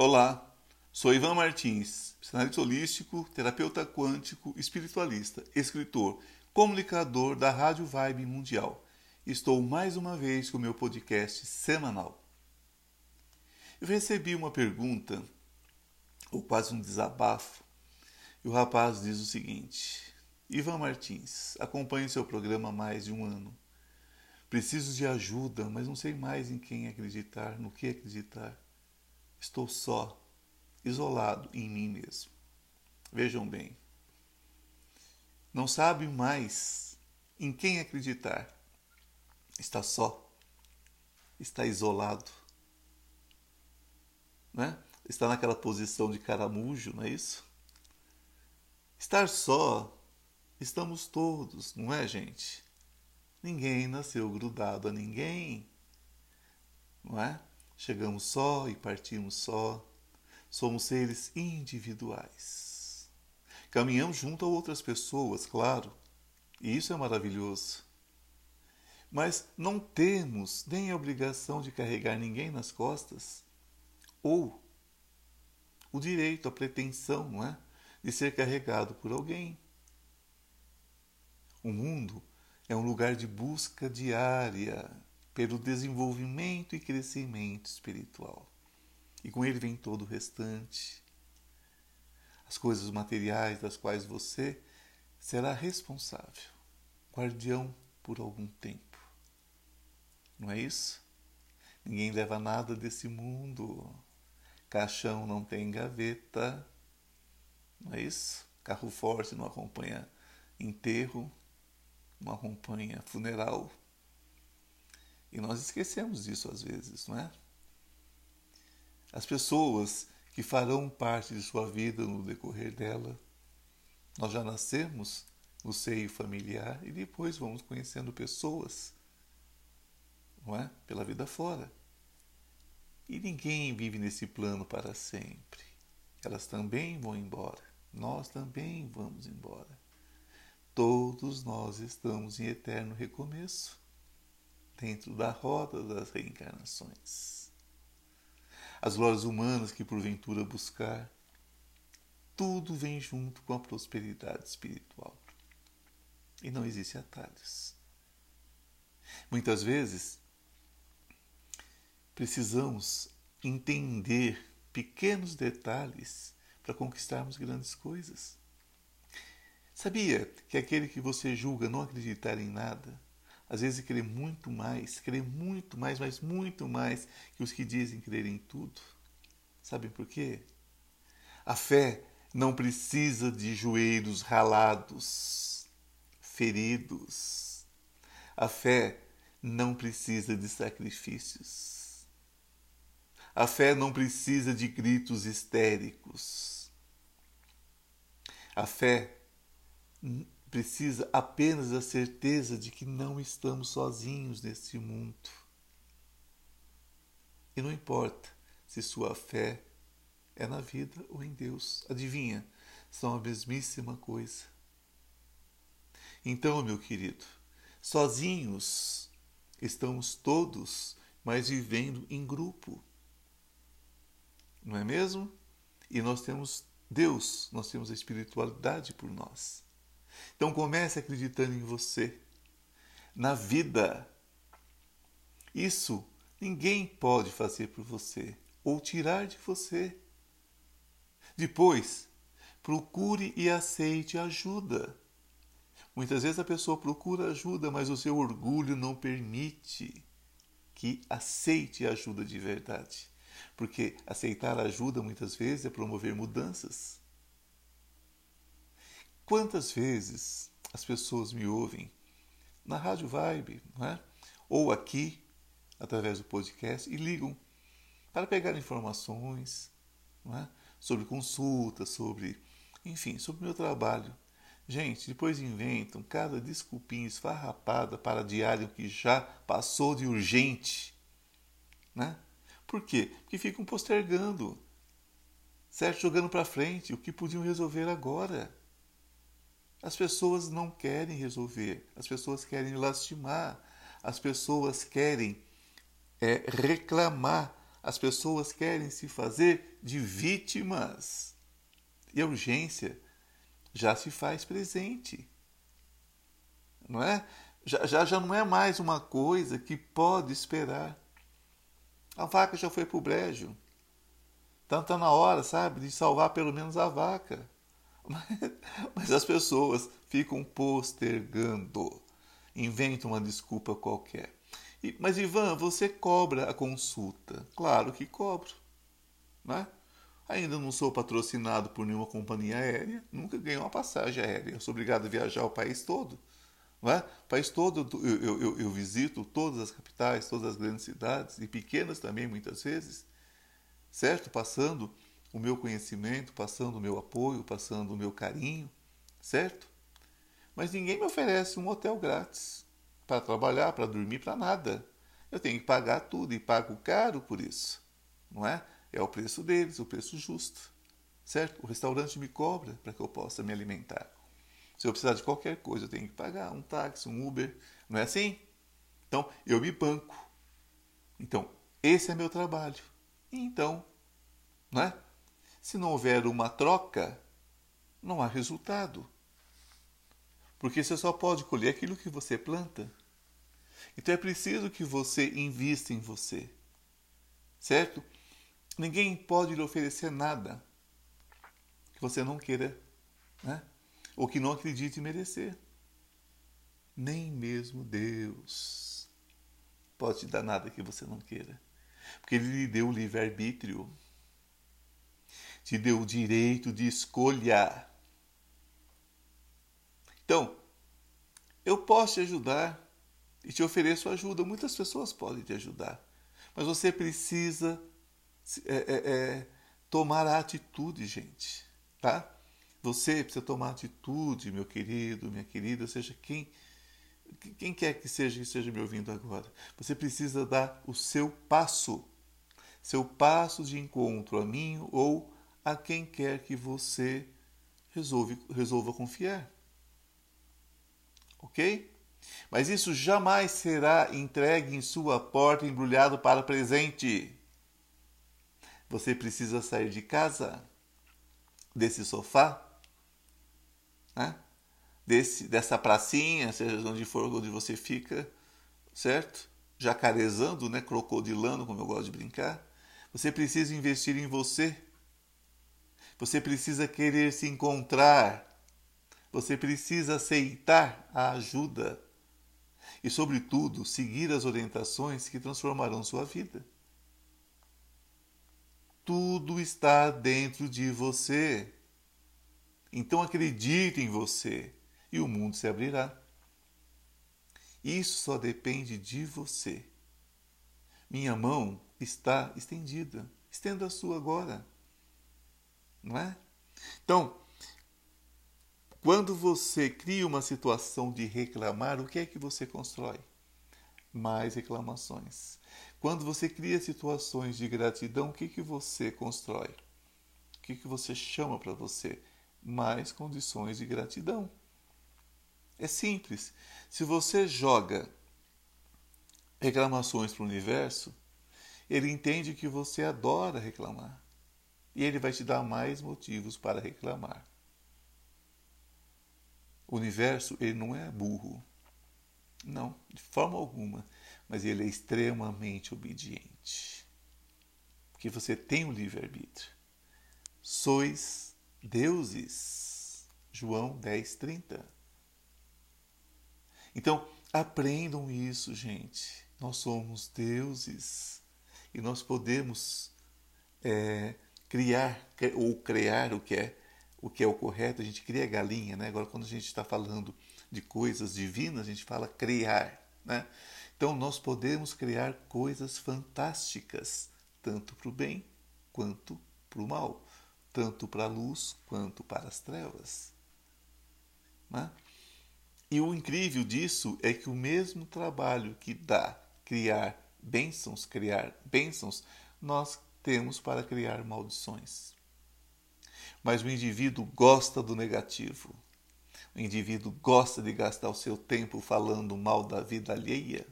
Olá, sou Ivan Martins, psicanalista holístico, terapeuta quântico, espiritualista, escritor, comunicador da Rádio Vibe Mundial. Estou mais uma vez com o meu podcast semanal. Eu recebi uma pergunta, ou quase um desabafo, e o rapaz diz o seguinte: Ivan Martins, acompanho seu programa há mais de um ano. Preciso de ajuda, mas não sei mais em quem acreditar, no que acreditar. Estou só, isolado em mim mesmo. Vejam bem. Não sabe mais em quem acreditar. Está só. Está isolado. Né? Está naquela posição de caramujo, não é isso? Estar só, estamos todos, não é, gente? Ninguém nasceu grudado a ninguém, não é? Chegamos só e partimos só. Somos seres individuais. Caminhamos junto a outras pessoas, claro, e isso é maravilhoso. Mas não temos nem a obrigação de carregar ninguém nas costas, ou o direito, a pretensão, não é? De ser carregado por alguém. O mundo é um lugar de busca diária pelo desenvolvimento e crescimento espiritual. E com ele vem todo o restante. As coisas materiais das quais você será responsável, guardião por algum tempo. Não é isso? Ninguém leva nada desse mundo. Caixão não tem gaveta. Não é isso? Carro forte não acompanha enterro, não acompanha funeral. E nós esquecemos disso às vezes, não é? As pessoas que farão parte de sua vida no decorrer dela, nós já nascemos no seio familiar e depois vamos conhecendo pessoas, não é? Pela vida fora. E ninguém vive nesse plano para sempre. Elas também vão embora. Nós também vamos embora. Todos nós estamos em eterno recomeço dentro da roda das reencarnações. As glórias humanas que porventura buscar, tudo vem junto com a prosperidade espiritual. E não existe atalhos. Muitas vezes precisamos entender pequenos detalhes para conquistarmos grandes coisas. Sabia que aquele que você julga não acreditar em nada às vezes crê muito mais, crê muito mais, mas muito mais que os que dizem crer em tudo. Sabem por quê? A fé não precisa de joelhos ralados, feridos. A fé não precisa de sacrifícios. A fé não precisa de gritos histéricos. A fé precisa apenas da certeza de que não estamos sozinhos neste mundo. E não importa se sua fé é na vida ou em Deus. Adivinha, são a mesmíssima coisa. Então, meu querido, sozinhos estamos todos, mas vivendo em grupo. Não é mesmo? E nós temos Deus, nós temos a espiritualidade por nós. Então comece acreditando em você, na vida. Isso ninguém pode fazer por você ou tirar de você. Depois, procure e aceite ajuda. Muitas vezes a pessoa procura ajuda, mas o seu orgulho não permite que aceite ajuda de verdade. Porque aceitar ajuda muitas vezes é promover mudanças. Quantas vezes as pessoas me ouvem na Rádio Vibe, é? ou aqui, através do podcast, e ligam para pegar informações é? sobre consulta, sobre, enfim, sobre o meu trabalho. Gente, depois inventam cada desculpinha esfarrapada para diário que já passou de urgente. Né? Por quê? Porque ficam postergando, certo? Jogando para frente o que podiam resolver agora. As pessoas não querem resolver, as pessoas querem lastimar, as pessoas querem é, reclamar as pessoas querem se fazer de vítimas. E a urgência já se faz presente. Não é? Já, já, já não é mais uma coisa que pode esperar. A vaca já foi para o brejo. Então está na hora, sabe, de salvar pelo menos a vaca. Mas, as pessoas ficam postergando, inventam uma desculpa qualquer. E, mas Ivan, você cobra a consulta? Claro que cobro. Né? Ainda não sou patrocinado por nenhuma companhia aérea, nunca ganhei uma passagem aérea. Eu sou obrigado a viajar o país todo. Não é? O país todo eu, eu, eu, eu visito todas as capitais, todas as grandes cidades, e pequenas também muitas vezes, certo? Passando o meu conhecimento, passando o meu apoio, passando o meu carinho, certo? Mas ninguém me oferece um hotel grátis para trabalhar, para dormir, para nada. Eu tenho que pagar tudo e pago caro por isso, não é? É o preço deles, o preço justo, certo? O restaurante me cobra para que eu possa me alimentar. Se eu precisar de qualquer coisa, eu tenho que pagar um táxi, um Uber, não é assim? Então, eu me banco. Então, esse é meu trabalho. Então, não é? Se não houver uma troca, não há resultado. Porque você só pode colher aquilo que você planta. Então é preciso que você invista em você. Certo? Ninguém pode lhe oferecer nada que você não queira, né? ou que não acredite merecer. Nem mesmo Deus pode te dar nada que você não queira. Porque Ele lhe deu o livre-arbítrio, te deu o direito de escolha. Então, eu posso te ajudar e te ofereço ajuda. Muitas pessoas podem te ajudar, mas você precisa é, é, é, tomar a atitude, gente, tá? Você precisa tomar atitude, meu querido, minha querida, seja quem quem quer que seja que esteja me ouvindo agora. Você precisa dar o seu passo, seu passo de encontro a mim ou a quem quer que você resolve, resolva confiar ok? Mas isso jamais será entregue em sua porta embrulhado para presente. Você precisa sair de casa, desse sofá, né? Desse, dessa pracinha, seja onde for onde você fica, certo? Jacarezando, né? crocodilando, como eu gosto de brincar. Você precisa investir em você. Você precisa querer se encontrar você precisa aceitar a ajuda e, sobretudo, seguir as orientações que transformarão sua vida. Tudo está dentro de você. Então acredite em você e o mundo se abrirá. Isso só depende de você. Minha mão está estendida. Estenda a sua agora. Não é? Então, quando você cria uma situação de reclamar, o que é que você constrói? Mais reclamações. Quando você cria situações de gratidão, o que, que você constrói? O que, que você chama para você? Mais condições de gratidão. É simples. Se você joga reclamações para o universo, ele entende que você adora reclamar. E ele vai te dar mais motivos para reclamar. O universo, ele não é burro. Não, de forma alguma. Mas ele é extremamente obediente. Porque você tem o um livre-arbítrio. Sois deuses. João 10, 30. Então, aprendam isso, gente. Nós somos deuses. E nós podemos é, criar ou criar o que é o que é o correto, a gente cria galinha, né? Agora, quando a gente está falando de coisas divinas, a gente fala criar, né? Então, nós podemos criar coisas fantásticas, tanto para o bem quanto para o mal, tanto para a luz quanto para as trevas. Né? E o incrível disso é que o mesmo trabalho que dá criar bênçãos, criar bênçãos, nós temos para criar maldições. Mas o indivíduo gosta do negativo. O indivíduo gosta de gastar o seu tempo falando mal da vida alheia.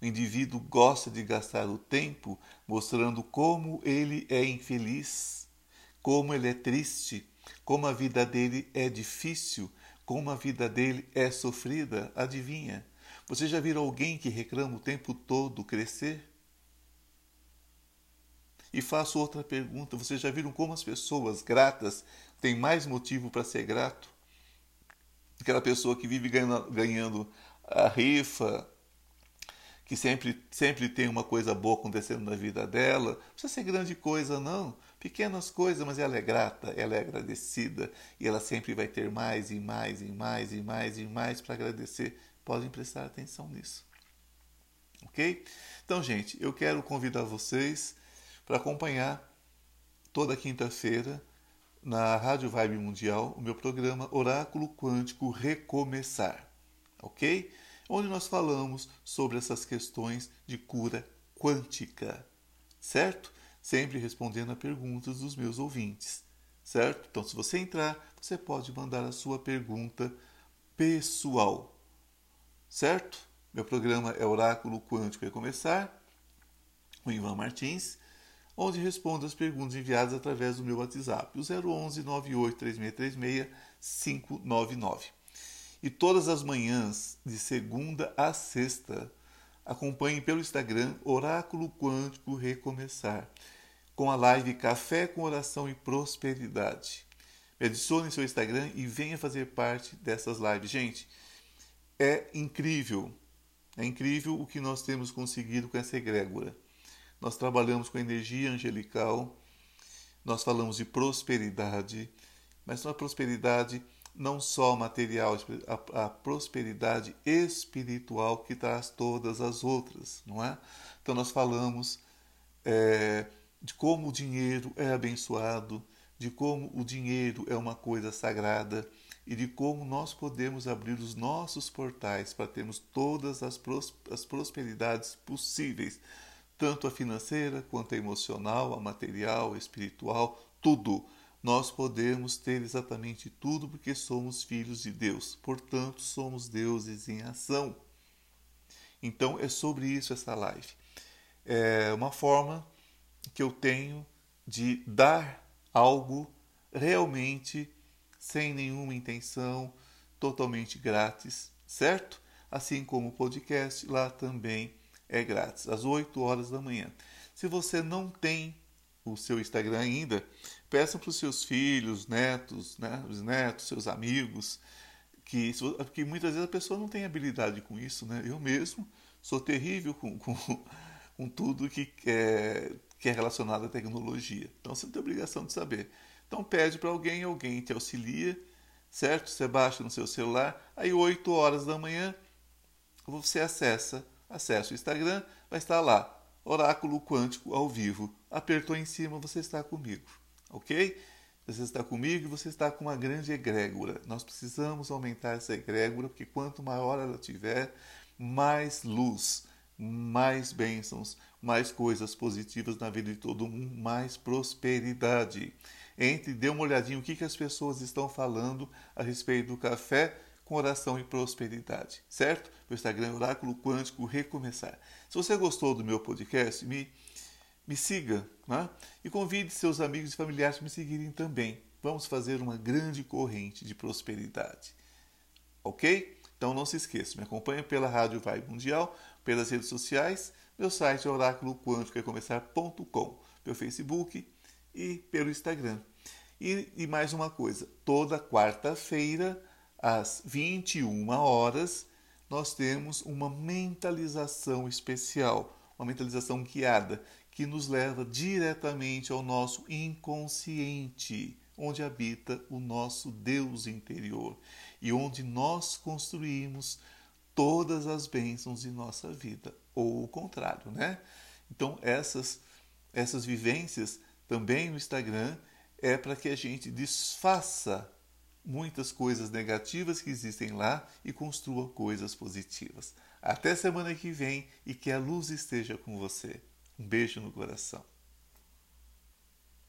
O indivíduo gosta de gastar o tempo mostrando como ele é infeliz, como ele é triste, como a vida dele é difícil, como a vida dele é sofrida. Adivinha? Você já viu alguém que reclama o tempo todo crescer? E faço outra pergunta: vocês já viram como as pessoas gratas têm mais motivo para ser grato? Aquela pessoa que vive ganhando, a rifa, que sempre, sempre tem uma coisa boa acontecendo na vida dela. Não precisa ser grande coisa, não. Pequenas coisas, mas ela é grata, ela é agradecida e ela sempre vai ter mais e mais e mais e mais e mais para agradecer. Podem prestar atenção nisso. Ok? Então, gente, eu quero convidar vocês para acompanhar toda quinta-feira na Rádio Vibe Mundial o meu programa Oráculo Quântico Recomeçar. Ok? onde nós falamos sobre essas questões de cura quântica, certo? Sempre respondendo a perguntas dos meus ouvintes, certo? Então, se você entrar, você pode mandar a sua pergunta pessoal, certo? Meu programa é Oráculo Quântico Recomeçar, com Ivan Martins, onde respondo as perguntas enviadas através do meu WhatsApp, o 011 983636 599. E todas as manhãs, de segunda a sexta, acompanhe pelo Instagram Oráculo Quântico Recomeçar, com a live Café com Oração e Prosperidade. Me adicione seu Instagram e venha fazer parte dessas lives. Gente, é incrível, é incrível o que nós temos conseguido com essa egrégora. Nós trabalhamos com energia angelical, nós falamos de prosperidade, mas uma prosperidade não só material, a, a, prosperidade espiritual que traz todas as outras, não é? Então nós falamos é, de como o dinheiro é abençoado, de como o dinheiro é uma coisa sagrada e de como nós podemos abrir os nossos portais para termos todas as, pros, as prosperidades possíveis, tanto a financeira quanto a emocional, a material, a espiritual, tudo nós podemos ter exatamente tudo porque somos filhos de Deus, portanto, somos deuses em ação. Então, é sobre isso essa live. É uma forma que eu tenho de dar algo realmente sem nenhuma intenção, totalmente grátis, certo? Assim como o podcast lá também é grátis, às 8 horas da manhã. Se você não tem o seu Instagram ainda, peçam para os seus filhos, netos, né, os netos, seus amigos, que, que muitas vezes a pessoa não tem habilidade com isso, né? Eu mesmo sou terrível com, com, com tudo que é, que é relacionado à tecnologia. Então você não tem obrigação de saber. Então pede para alguém, alguém te auxilia, certo? Você baixa no seu celular, aí 8 horas da manhã você acessa, acessa o Instagram, vai estar lá, Oráculo Quântico ao vivo. Apertou em cima, você está comigo, ok? Você está comigo e você está com uma grande egrégora. Nós precisamos aumentar essa egrégora, porque quanto maior ela tiver, mais luz, mais bênçãos, mais coisas positivas na vida de todo mundo, mais prosperidade. Entre, dê uma olhadinha o que, que as pessoas estão falando a respeito do café com oração e prosperidade, certo? Meu Instagram é Oráculo Quântico Recomeçar. Se você gostou do meu podcast, me, me siga né? e convide seus amigos e familiares para me seguirem também. Vamos fazer uma grande corrente de prosperidade. Ok? Então não se esqueça, me acompanhe pela Rádio Vibe Mundial, pelas redes sociais, meu site é oráculoquânticorecomeçar.com, pelo Facebook e pelo Instagram. E, e mais uma coisa, toda quarta-feira às 21 horas, nós temos uma mentalização especial, uma mentalização guiada, que nos leva diretamente ao nosso inconsciente, onde habita o nosso Deus interior e onde nós construímos todas as bênçãos de nossa vida, ou o contrário, né? Então, essas, essas vivências também no Instagram é para que a gente desfaça muitas coisas negativas que existem lá e construa coisas positivas. Até semana que vem e que a luz esteja com você. Um beijo no coração.